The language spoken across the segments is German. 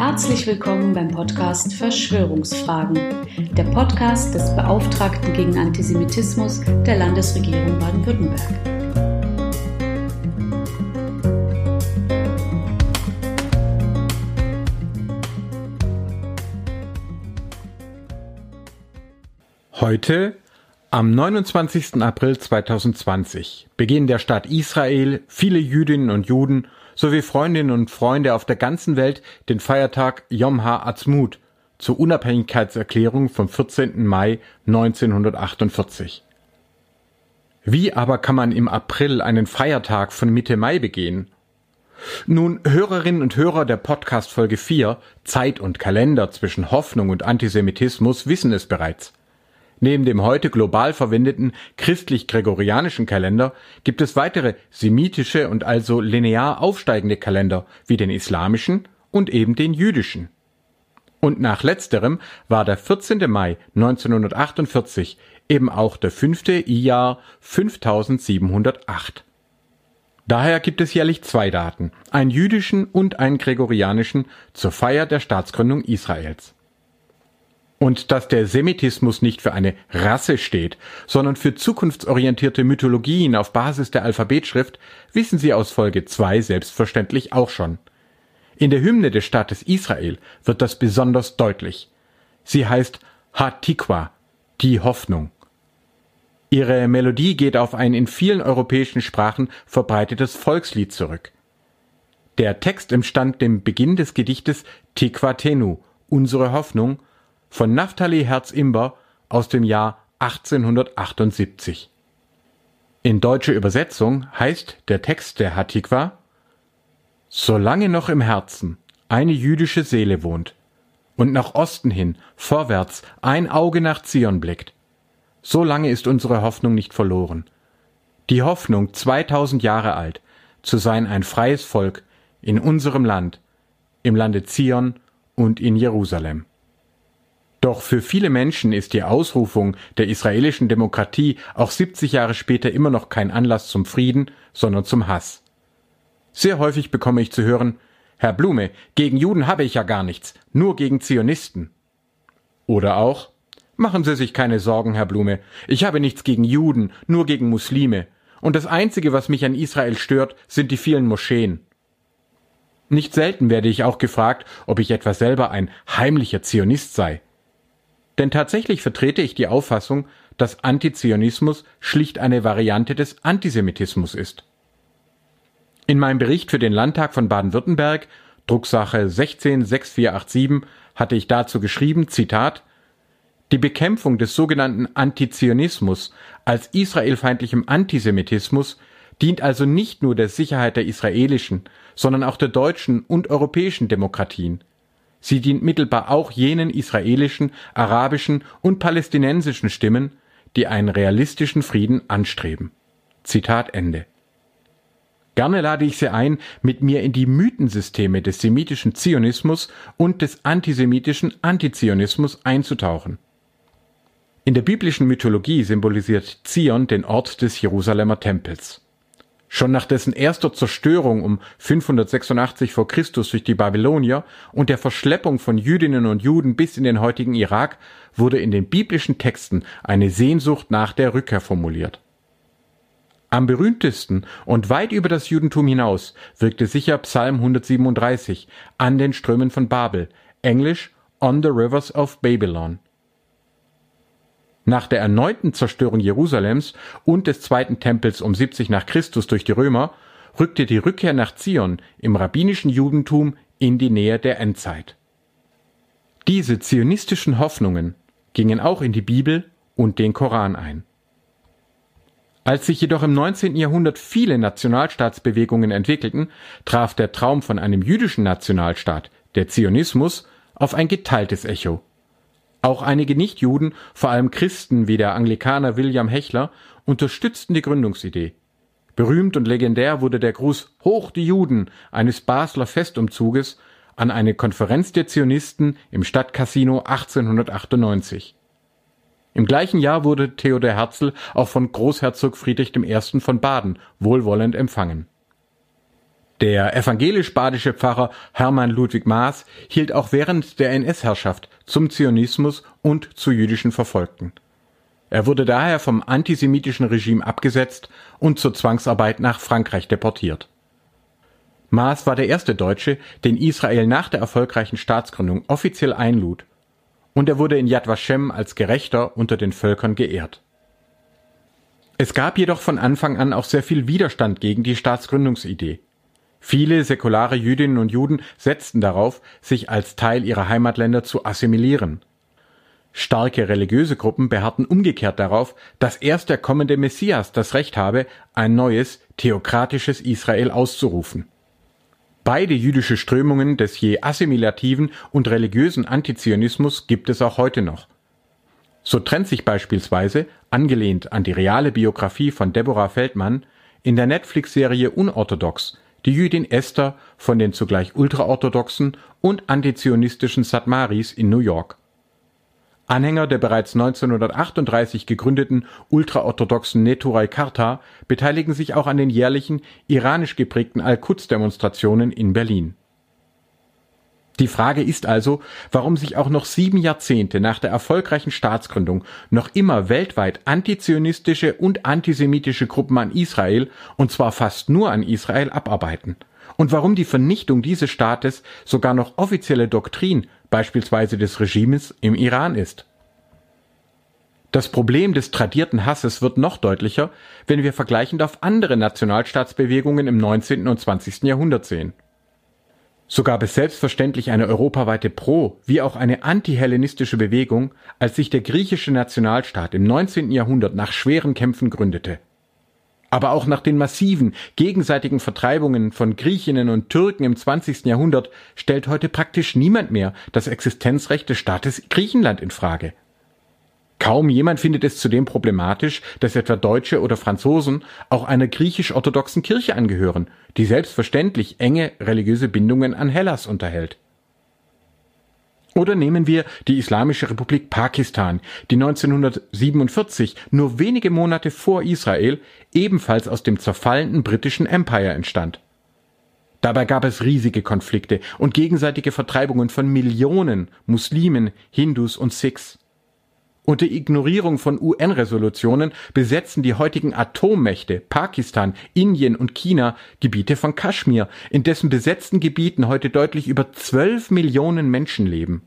Herzlich willkommen beim Podcast Verschwörungsfragen, der Podcast des Beauftragten gegen Antisemitismus der Landesregierung Baden-Württemberg. Heute, am 29. April 2020, begehen der Staat Israel, viele Jüdinnen und Juden sowie Freundinnen und Freunde auf der ganzen Welt den Feiertag Yom HaAtzmut zur Unabhängigkeitserklärung vom 14. Mai 1948. Wie aber kann man im April einen Feiertag von Mitte Mai begehen? Nun, Hörerinnen und Hörer der Podcast Folge 4 Zeit und Kalender zwischen Hoffnung und Antisemitismus wissen es bereits. Neben dem heute global verwendeten christlich-gregorianischen Kalender gibt es weitere semitische und also linear aufsteigende Kalender wie den islamischen und eben den jüdischen. Und nach letzterem war der 14. Mai 1948 eben auch der fünfte I-Jahr 5708. Daher gibt es jährlich zwei Daten, einen jüdischen und einen gregorianischen zur Feier der Staatsgründung Israels. Und dass der Semitismus nicht für eine Rasse steht, sondern für zukunftsorientierte Mythologien auf Basis der Alphabetschrift, wissen Sie aus Folge 2 selbstverständlich auch schon. In der Hymne des Staates Israel wird das besonders deutlich. Sie heißt Hatikwa, die Hoffnung. Ihre Melodie geht auf ein in vielen europäischen Sprachen verbreitetes Volkslied zurück. Der Text entstand dem Beginn des Gedichtes Tikva Tenu, unsere Hoffnung, von Naftali Herz-Imber aus dem Jahr 1878. In deutscher Übersetzung heißt der Text der Hatikwa Solange noch im Herzen eine jüdische Seele wohnt und nach Osten hin, vorwärts, ein Auge nach Zion blickt, so lange ist unsere Hoffnung nicht verloren. Die Hoffnung, 2000 Jahre alt, zu sein ein freies Volk in unserem Land, im Lande Zion und in Jerusalem. Doch für viele Menschen ist die Ausrufung der israelischen Demokratie auch 70 Jahre später immer noch kein Anlass zum Frieden, sondern zum Hass. Sehr häufig bekomme ich zu hören, Herr Blume, gegen Juden habe ich ja gar nichts, nur gegen Zionisten. Oder auch, machen Sie sich keine Sorgen, Herr Blume, ich habe nichts gegen Juden, nur gegen Muslime, und das Einzige, was mich an Israel stört, sind die vielen Moscheen. Nicht selten werde ich auch gefragt, ob ich etwa selber ein heimlicher Zionist sei. Denn tatsächlich vertrete ich die Auffassung, dass Antizionismus schlicht eine Variante des Antisemitismus ist. In meinem Bericht für den Landtag von Baden-Württemberg, Drucksache 166487, hatte ich dazu geschrieben, Zitat, die Bekämpfung des sogenannten Antizionismus als israelfeindlichem Antisemitismus dient also nicht nur der Sicherheit der israelischen, sondern auch der deutschen und europäischen Demokratien. Sie dient mittelbar auch jenen israelischen, arabischen und palästinensischen Stimmen, die einen realistischen Frieden anstreben. Zitat Ende. Gerne lade ich Sie ein, mit mir in die Mythensysteme des semitischen Zionismus und des antisemitischen Antizionismus einzutauchen. In der biblischen Mythologie symbolisiert Zion den Ort des Jerusalemer Tempels. Schon nach dessen erster Zerstörung um 586 vor Christus durch die Babylonier und der Verschleppung von Jüdinnen und Juden bis in den heutigen Irak wurde in den biblischen Texten eine Sehnsucht nach der Rückkehr formuliert. Am berühmtesten und weit über das Judentum hinaus wirkte sicher Psalm 137 an den Strömen von Babel, englisch On the Rivers of Babylon. Nach der erneuten Zerstörung Jerusalems und des zweiten Tempels um 70 nach Christus durch die Römer rückte die Rückkehr nach Zion im rabbinischen Judentum in die Nähe der Endzeit. Diese zionistischen Hoffnungen gingen auch in die Bibel und den Koran ein. Als sich jedoch im 19. Jahrhundert viele Nationalstaatsbewegungen entwickelten, traf der Traum von einem jüdischen Nationalstaat, der Zionismus, auf ein geteiltes Echo. Auch einige Nichtjuden, vor allem Christen wie der Anglikaner William Hechler, unterstützten die Gründungsidee. Berühmt und legendär wurde der Gruß Hoch die Juden eines Basler Festumzuges an eine Konferenz der Zionisten im Stadtcasino 1898. Im gleichen Jahr wurde Theodor Herzl auch von Großherzog Friedrich I. von Baden wohlwollend empfangen Der evangelisch-badische Pfarrer Hermann Ludwig Maas hielt auch während der NS-Herrschaft zum Zionismus und zu jüdischen Verfolgten. Er wurde daher vom antisemitischen Regime abgesetzt und zur Zwangsarbeit nach Frankreich deportiert. Maas war der erste Deutsche, den Israel nach der erfolgreichen Staatsgründung offiziell einlud, und er wurde in Yad Vashem als Gerechter unter den Völkern geehrt. Es gab jedoch von Anfang an auch sehr viel Widerstand gegen die Staatsgründungsidee. Viele säkulare Jüdinnen und Juden setzten darauf, sich als Teil ihrer Heimatländer zu assimilieren. Starke religiöse Gruppen beharrten umgekehrt darauf, dass erst der kommende Messias das Recht habe, ein neues, theokratisches Israel auszurufen. Beide jüdische Strömungen des je assimilativen und religiösen Antizionismus gibt es auch heute noch. So trennt sich beispielsweise, angelehnt an die reale Biografie von Deborah Feldmann, in der Netflix-Serie Unorthodox die Jüdin Esther von den zugleich ultraorthodoxen und antizionistischen Satmaris in New York. Anhänger der bereits 1938 gegründeten ultraorthodoxen Neturei Karta beteiligen sich auch an den jährlichen iranisch geprägten Al-Quds-Demonstrationen in Berlin. Die Frage ist also, warum sich auch noch sieben Jahrzehnte nach der erfolgreichen Staatsgründung noch immer weltweit antizionistische und antisemitische Gruppen an Israel, und zwar fast nur an Israel, abarbeiten. Und warum die Vernichtung dieses Staates sogar noch offizielle Doktrin, beispielsweise des Regimes im Iran ist. Das Problem des tradierten Hasses wird noch deutlicher, wenn wir vergleichend auf andere Nationalstaatsbewegungen im 19. und 20. Jahrhundert sehen. So gab es selbstverständlich eine europaweite Pro- wie auch eine antihellenistische Bewegung, als sich der griechische Nationalstaat im 19. Jahrhundert nach schweren Kämpfen gründete. Aber auch nach den massiven gegenseitigen Vertreibungen von Griechinnen und Türken im 20. Jahrhundert stellt heute praktisch niemand mehr das Existenzrecht des Staates Griechenland in Frage. Kaum jemand findet es zudem problematisch, dass etwa Deutsche oder Franzosen auch einer griechisch-orthodoxen Kirche angehören, die selbstverständlich enge religiöse Bindungen an Hellas unterhält. Oder nehmen wir die Islamische Republik Pakistan, die 1947, nur wenige Monate vor Israel, ebenfalls aus dem zerfallenden britischen Empire entstand. Dabei gab es riesige Konflikte und gegenseitige Vertreibungen von Millionen Muslimen, Hindus und Sikhs. Unter Ignorierung von UN-Resolutionen besetzen die heutigen Atommächte Pakistan, Indien und China Gebiete von Kaschmir, in dessen besetzten Gebieten heute deutlich über 12 Millionen Menschen leben.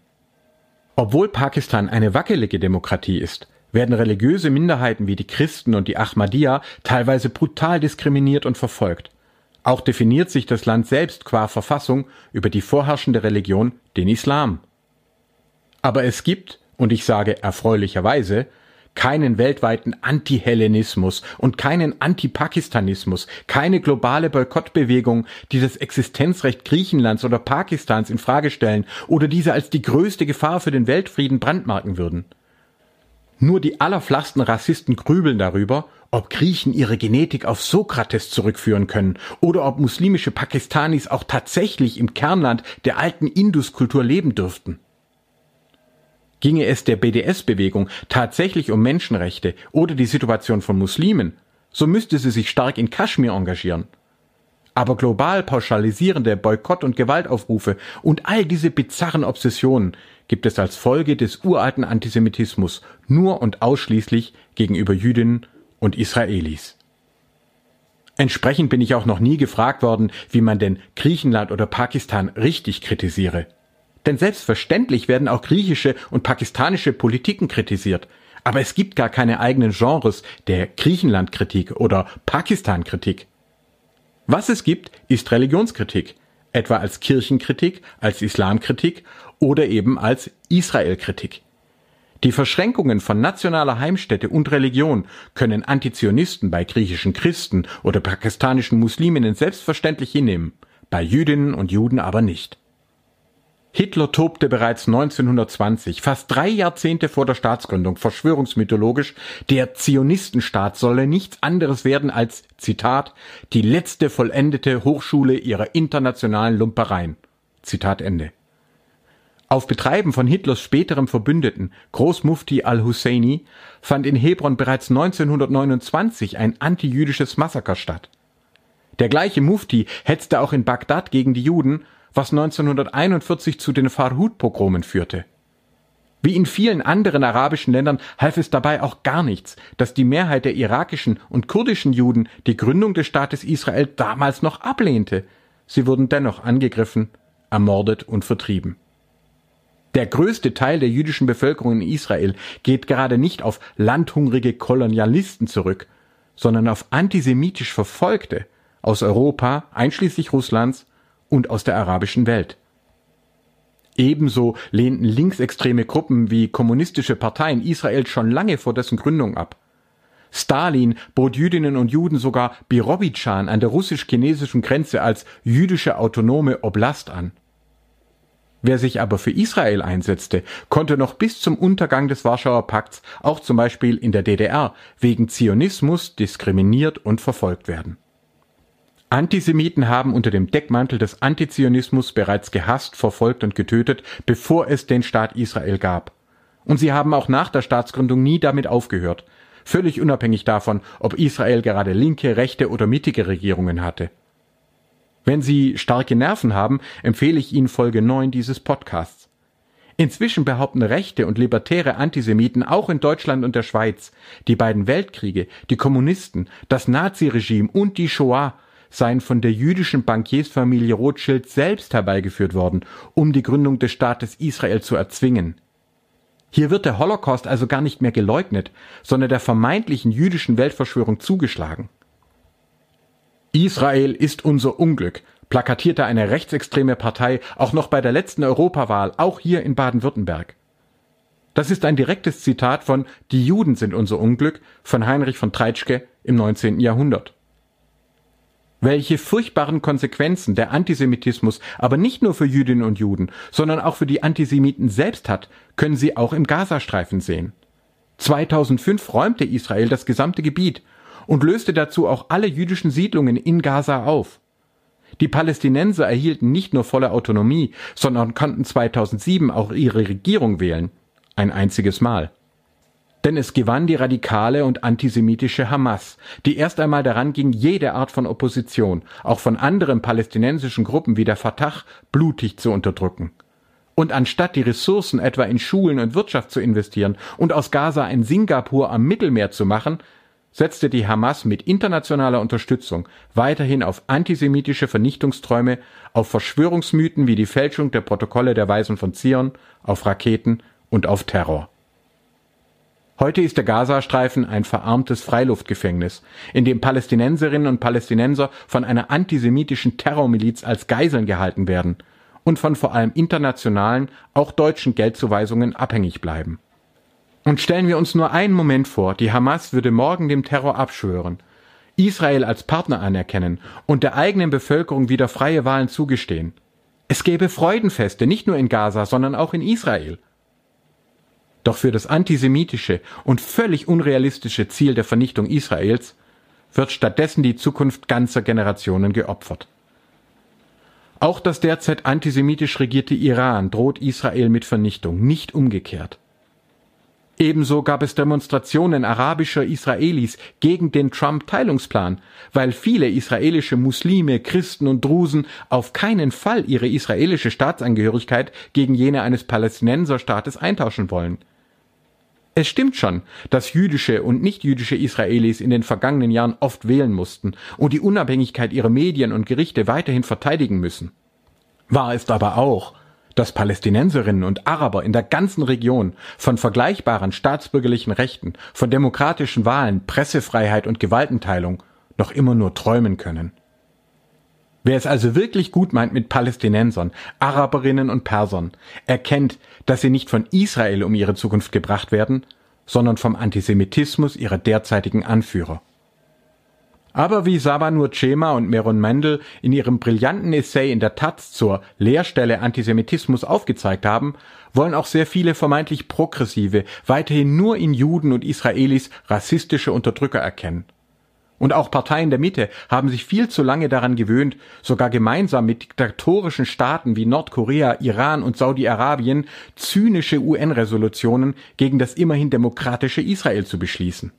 Obwohl Pakistan eine wackelige Demokratie ist, werden religiöse Minderheiten wie die Christen und die Ahmadiyya teilweise brutal diskriminiert und verfolgt. Auch definiert sich das Land selbst qua Verfassung über die vorherrschende Religion, den Islam. Aber es gibt und ich sage erfreulicherweise, keinen weltweiten Anti-Hellenismus und keinen Anti-Pakistanismus, keine globale Boykottbewegung, die das Existenzrecht Griechenlands oder Pakistans in Frage stellen oder diese als die größte Gefahr für den Weltfrieden brandmarken würden. Nur die allerflachsten Rassisten grübeln darüber, ob Griechen ihre Genetik auf Sokrates zurückführen können oder ob muslimische Pakistanis auch tatsächlich im Kernland der alten Induskultur leben dürften. Ginge es der BDS-Bewegung tatsächlich um Menschenrechte oder die Situation von Muslimen, so müsste sie sich stark in Kaschmir engagieren. Aber global pauschalisierende Boykott- und Gewaltaufrufe und all diese bizarren Obsessionen gibt es als Folge des uralten Antisemitismus nur und ausschließlich gegenüber Jüdinnen und Israelis. Entsprechend bin ich auch noch nie gefragt worden, wie man denn Griechenland oder Pakistan richtig kritisiere. Denn selbstverständlich werden auch griechische und pakistanische Politiken kritisiert. Aber es gibt gar keine eigenen Genres der Griechenlandkritik oder Pakistankritik. Was es gibt, ist Religionskritik, etwa als Kirchenkritik, als Islamkritik oder eben als Israelkritik. Die Verschränkungen von nationaler Heimstätte und Religion können Antizionisten bei griechischen Christen oder pakistanischen Musliminnen selbstverständlich hinnehmen, bei Jüdinnen und Juden aber nicht. Hitler tobte bereits 1920, fast drei Jahrzehnte vor der Staatsgründung, verschwörungsmythologisch, der Zionistenstaat solle nichts anderes werden als, Zitat, die letzte vollendete Hochschule ihrer internationalen Lumpereien. Zitat Ende. Auf Betreiben von Hitlers späterem Verbündeten, Großmufti al-Husseini, fand in Hebron bereits 1929 ein antijüdisches Massaker statt. Der gleiche Mufti hetzte auch in Bagdad gegen die Juden, was 1941 zu den Farhud-Pogromen führte. Wie in vielen anderen arabischen Ländern half es dabei auch gar nichts, dass die Mehrheit der irakischen und kurdischen Juden die Gründung des Staates Israel damals noch ablehnte. Sie wurden dennoch angegriffen, ermordet und vertrieben. Der größte Teil der jüdischen Bevölkerung in Israel geht gerade nicht auf landhungrige Kolonialisten zurück, sondern auf antisemitisch Verfolgte aus Europa, einschließlich Russlands und aus der arabischen Welt. Ebenso lehnten linksextreme Gruppen wie kommunistische Parteien Israel schon lange vor dessen Gründung ab. Stalin bot Jüdinnen und Juden sogar Birobidschan an der russisch-chinesischen Grenze als jüdische autonome Oblast an. Wer sich aber für Israel einsetzte, konnte noch bis zum Untergang des Warschauer Pakts auch zum Beispiel in der DDR wegen Zionismus diskriminiert und verfolgt werden. Antisemiten haben unter dem Deckmantel des Antizionismus bereits gehasst, verfolgt und getötet, bevor es den Staat Israel gab. Und sie haben auch nach der Staatsgründung nie damit aufgehört, völlig unabhängig davon, ob Israel gerade linke, rechte oder mittige Regierungen hatte. Wenn Sie starke Nerven haben, empfehle ich Ihnen Folge 9 dieses Podcasts. Inzwischen behaupten rechte und libertäre Antisemiten auch in Deutschland und der Schweiz, die beiden Weltkriege, die Kommunisten, das Naziregime und die Shoah seien von der jüdischen Bankiersfamilie Rothschild selbst herbeigeführt worden, um die Gründung des Staates Israel zu erzwingen. Hier wird der Holocaust also gar nicht mehr geleugnet, sondern der vermeintlichen jüdischen Weltverschwörung zugeschlagen. Israel ist unser Unglück, plakatierte eine rechtsextreme Partei auch noch bei der letzten Europawahl, auch hier in Baden-Württemberg. Das ist ein direktes Zitat von Die Juden sind unser Unglück von Heinrich von Treitschke im 19. Jahrhundert. Welche furchtbaren Konsequenzen der Antisemitismus aber nicht nur für Jüdinnen und Juden, sondern auch für die Antisemiten selbst hat, können Sie auch im Gazastreifen sehen. 2005 räumte Israel das gesamte Gebiet und löste dazu auch alle jüdischen Siedlungen in Gaza auf. Die Palästinenser erhielten nicht nur volle Autonomie, sondern konnten 2007 auch ihre Regierung wählen. Ein einziges Mal. Denn es gewann die radikale und antisemitische Hamas, die erst einmal daran ging, jede Art von Opposition, auch von anderen palästinensischen Gruppen wie der Fatah, blutig zu unterdrücken. Und anstatt die Ressourcen etwa in Schulen und Wirtschaft zu investieren und aus Gaza ein Singapur am Mittelmeer zu machen, setzte die Hamas mit internationaler Unterstützung weiterhin auf antisemitische Vernichtungsträume, auf Verschwörungsmythen wie die Fälschung der Protokolle der Weisen von Zion, auf Raketen und auf Terror. Heute ist der Gazastreifen ein verarmtes Freiluftgefängnis, in dem Palästinenserinnen und Palästinenser von einer antisemitischen Terrormiliz als Geiseln gehalten werden und von vor allem internationalen, auch deutschen Geldzuweisungen abhängig bleiben. Und stellen wir uns nur einen Moment vor, die Hamas würde morgen dem Terror abschwören, Israel als Partner anerkennen und der eigenen Bevölkerung wieder freie Wahlen zugestehen. Es gäbe Freudenfeste, nicht nur in Gaza, sondern auch in Israel. Doch für das antisemitische und völlig unrealistische Ziel der Vernichtung Israels wird stattdessen die Zukunft ganzer Generationen geopfert. Auch das derzeit antisemitisch regierte Iran droht Israel mit Vernichtung, nicht umgekehrt. Ebenso gab es Demonstrationen arabischer Israelis gegen den Trump-Teilungsplan, weil viele israelische Muslime, Christen und Drusen auf keinen Fall ihre israelische Staatsangehörigkeit gegen jene eines Palästinenserstaates eintauschen wollen. Es stimmt schon, dass jüdische und nichtjüdische Israelis in den vergangenen Jahren oft wählen mussten und die Unabhängigkeit ihrer Medien und Gerichte weiterhin verteidigen müssen. Wahr ist aber auch, dass Palästinenserinnen und Araber in der ganzen Region von vergleichbaren staatsbürgerlichen Rechten, von demokratischen Wahlen, Pressefreiheit und Gewaltenteilung noch immer nur träumen können. Wer es also wirklich gut meint mit Palästinensern, Araberinnen und Persern, erkennt, dass sie nicht von Israel um ihre Zukunft gebracht werden, sondern vom Antisemitismus ihrer derzeitigen Anführer. Aber wie Sabanur Cema und Meron Mendel in ihrem brillanten Essay in der Taz zur Lehrstelle Antisemitismus aufgezeigt haben, wollen auch sehr viele vermeintlich Progressive weiterhin nur in Juden und Israelis rassistische Unterdrücker erkennen. Und auch Parteien der Mitte haben sich viel zu lange daran gewöhnt, sogar gemeinsam mit diktatorischen Staaten wie Nordkorea, Iran und Saudi-Arabien zynische UN-Resolutionen gegen das immerhin demokratische Israel zu beschließen.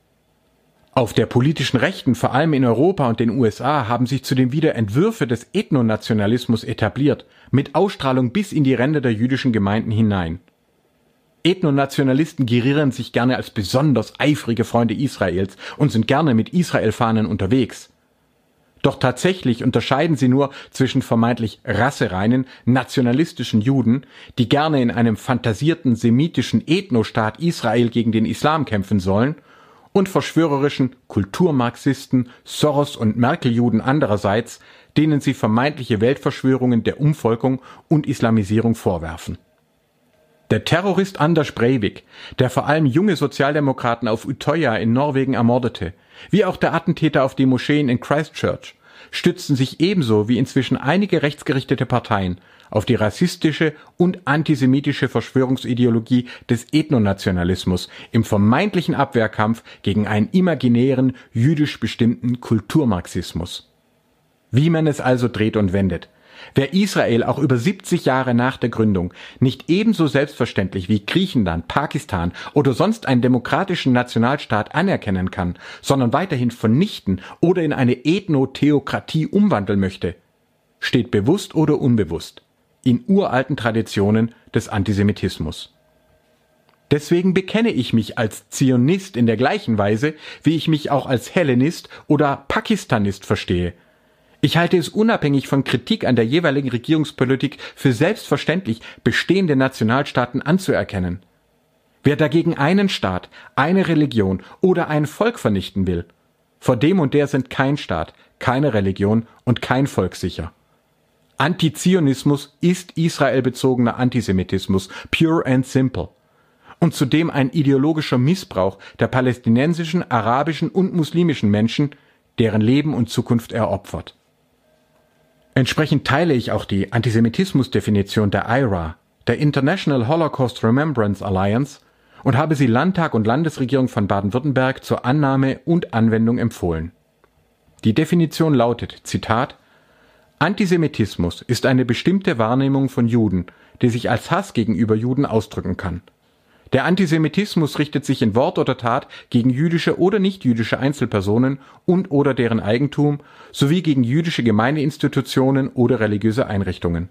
Auf der politischen Rechten, vor allem in Europa und den USA, haben sich zudem wieder Entwürfe des Ethnonationalismus etabliert, mit Ausstrahlung bis in die Ränder der jüdischen Gemeinden hinein. Ethnonationalisten gerieren sich gerne als besonders eifrige Freunde Israels und sind gerne mit Israel-Fahnen unterwegs. Doch tatsächlich unterscheiden sie nur zwischen vermeintlich rassereinen, nationalistischen Juden, die gerne in einem fantasierten semitischen Ethnostaat Israel gegen den Islam kämpfen sollen, und verschwörerischen Kulturmarxisten, Soros und Merkel-Juden andererseits, denen sie vermeintliche Weltverschwörungen der Umvolkung und Islamisierung vorwerfen. Der Terrorist Anders Breivik, der vor allem junge Sozialdemokraten auf Utøya in Norwegen ermordete, wie auch der Attentäter auf die Moscheen in Christchurch, stützten sich ebenso wie inzwischen einige rechtsgerichtete Parteien auf die rassistische und antisemitische Verschwörungsideologie des Ethnonationalismus im vermeintlichen Abwehrkampf gegen einen imaginären, jüdisch bestimmten Kulturmarxismus. Wie man es also dreht und wendet. Wer Israel auch über 70 Jahre nach der Gründung nicht ebenso selbstverständlich wie Griechenland, Pakistan oder sonst einen demokratischen Nationalstaat anerkennen kann, sondern weiterhin vernichten oder in eine Ethnotheokratie umwandeln möchte, steht bewusst oder unbewusst in uralten Traditionen des Antisemitismus. Deswegen bekenne ich mich als Zionist in der gleichen Weise, wie ich mich auch als Hellenist oder Pakistanist verstehe. Ich halte es unabhängig von Kritik an der jeweiligen Regierungspolitik für selbstverständlich, bestehende Nationalstaaten anzuerkennen. Wer dagegen einen Staat, eine Religion oder ein Volk vernichten will, vor dem und der sind kein Staat, keine Religion und kein Volk sicher. Antizionismus ist israelbezogener Antisemitismus, pure and simple. Und zudem ein ideologischer Missbrauch der palästinensischen, arabischen und muslimischen Menschen, deren Leben und Zukunft er opfert. Entsprechend teile ich auch die Antisemitismusdefinition der IRA, der International Holocaust Remembrance Alliance, und habe sie Landtag und Landesregierung von Baden-Württemberg zur Annahme und Anwendung empfohlen. Die Definition lautet, Zitat, Antisemitismus ist eine bestimmte Wahrnehmung von Juden, die sich als Hass gegenüber Juden ausdrücken kann. Der Antisemitismus richtet sich in Wort oder Tat gegen jüdische oder nichtjüdische Einzelpersonen und oder deren Eigentum sowie gegen jüdische Gemeindeinstitutionen oder religiöse Einrichtungen.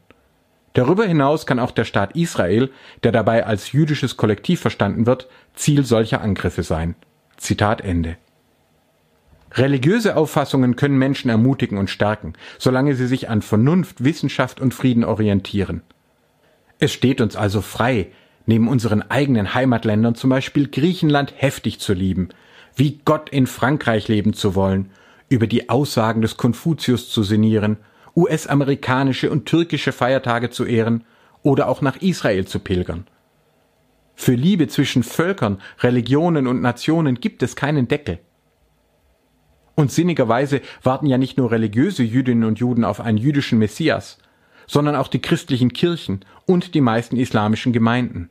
Darüber hinaus kann auch der Staat Israel, der dabei als jüdisches Kollektiv verstanden wird, Ziel solcher Angriffe sein. Zitat Ende Religiöse Auffassungen können Menschen ermutigen und stärken, solange sie sich an Vernunft, Wissenschaft und Frieden orientieren. Es steht uns also frei, neben unseren eigenen Heimatländern zum Beispiel Griechenland heftig zu lieben, wie Gott in Frankreich leben zu wollen, über die Aussagen des Konfuzius zu sinnieren, US-amerikanische und türkische Feiertage zu ehren oder auch nach Israel zu pilgern. Für Liebe zwischen Völkern, Religionen und Nationen gibt es keinen Deckel. Und sinnigerweise warten ja nicht nur religiöse Jüdinnen und Juden auf einen jüdischen Messias, sondern auch die christlichen Kirchen und die meisten islamischen Gemeinden.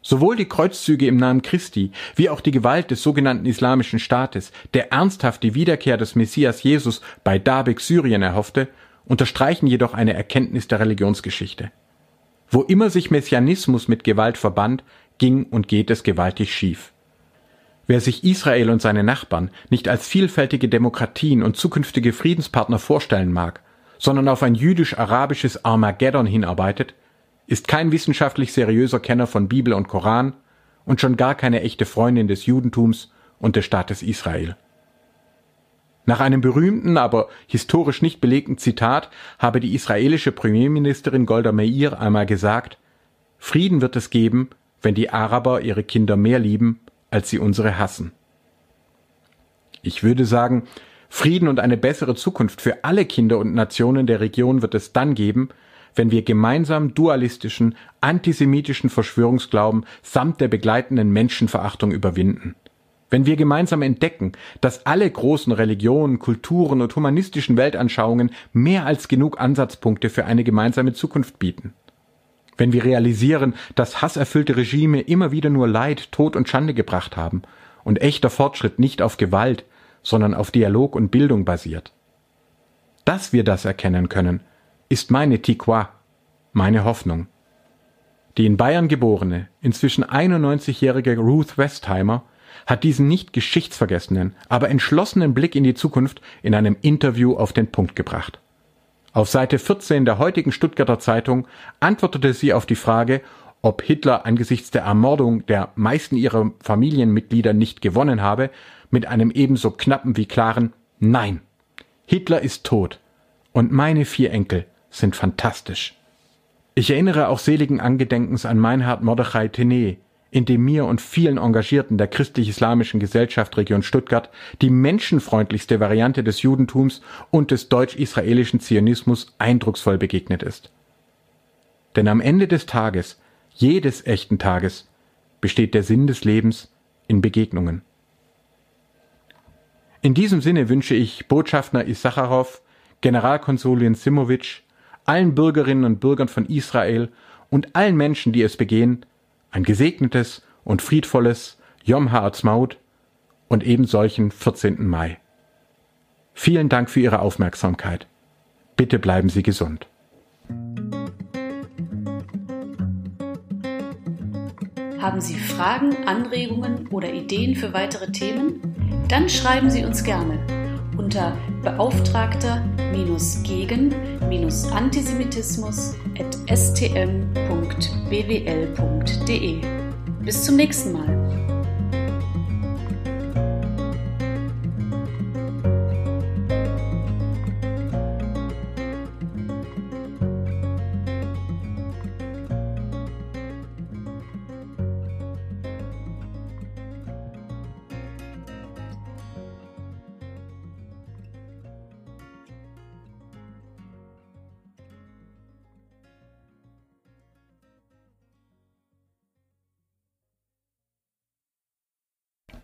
Sowohl die Kreuzzüge im Namen Christi wie auch die Gewalt des sogenannten Islamischen Staates, der ernsthaft die Wiederkehr des Messias Jesus bei Dabek Syrien erhoffte, unterstreichen jedoch eine Erkenntnis der Religionsgeschichte. Wo immer sich Messianismus mit Gewalt verband, ging und geht es gewaltig schief. Wer sich Israel und seine Nachbarn nicht als vielfältige Demokratien und zukünftige Friedenspartner vorstellen mag, sondern auf ein jüdisch-arabisches Armageddon hinarbeitet, ist kein wissenschaftlich seriöser Kenner von Bibel und Koran und schon gar keine echte Freundin des Judentums und des Staates Israel. Nach einem berühmten, aber historisch nicht belegten Zitat habe die israelische Premierministerin Golda Meir einmal gesagt, Frieden wird es geben, wenn die Araber ihre Kinder mehr lieben als sie unsere hassen. Ich würde sagen, Frieden und eine bessere Zukunft für alle Kinder und Nationen der Region wird es dann geben, wenn wir gemeinsam dualistischen, antisemitischen Verschwörungsglauben samt der begleitenden Menschenverachtung überwinden. Wenn wir gemeinsam entdecken, dass alle großen Religionen, Kulturen und humanistischen Weltanschauungen mehr als genug Ansatzpunkte für eine gemeinsame Zukunft bieten wenn wir realisieren, dass hasserfüllte Regime immer wieder nur Leid, Tod und Schande gebracht haben und echter Fortschritt nicht auf Gewalt, sondern auf Dialog und Bildung basiert. Dass wir das erkennen können, ist meine Tikwa, meine Hoffnung. Die in Bayern geborene, inzwischen 91-jährige Ruth Westheimer hat diesen nicht geschichtsvergessenen, aber entschlossenen Blick in die Zukunft in einem Interview auf den Punkt gebracht. Auf Seite 14 der heutigen Stuttgarter Zeitung antwortete sie auf die Frage, ob Hitler angesichts der Ermordung der meisten ihrer Familienmitglieder nicht gewonnen habe, mit einem ebenso knappen wie klaren Nein. Hitler ist tot. Und meine vier Enkel sind fantastisch. Ich erinnere auch seligen Angedenkens an Meinhard Mordechai Tene, in dem mir und vielen Engagierten der christlich-islamischen Gesellschaft Region Stuttgart die menschenfreundlichste Variante des Judentums und des deutsch-israelischen Zionismus eindrucksvoll begegnet ist. Denn am Ende des Tages jedes echten Tages besteht der Sinn des Lebens in Begegnungen. In diesem Sinne wünsche ich Botschafter Issacharow, Generalkonsulin Simowitsch, allen Bürgerinnen und Bürgern von Israel und allen Menschen, die es begehen, ein gesegnetes und friedvolles Yom Ha'atzmaut und eben solchen 14. Mai. Vielen Dank für Ihre Aufmerksamkeit. Bitte bleiben Sie gesund. Haben Sie Fragen, Anregungen oder Ideen für weitere Themen? Dann schreiben Sie uns gerne unter beauftragter-gegen-antisemitismus.stm.bwl.de. Bis zum nächsten Mal.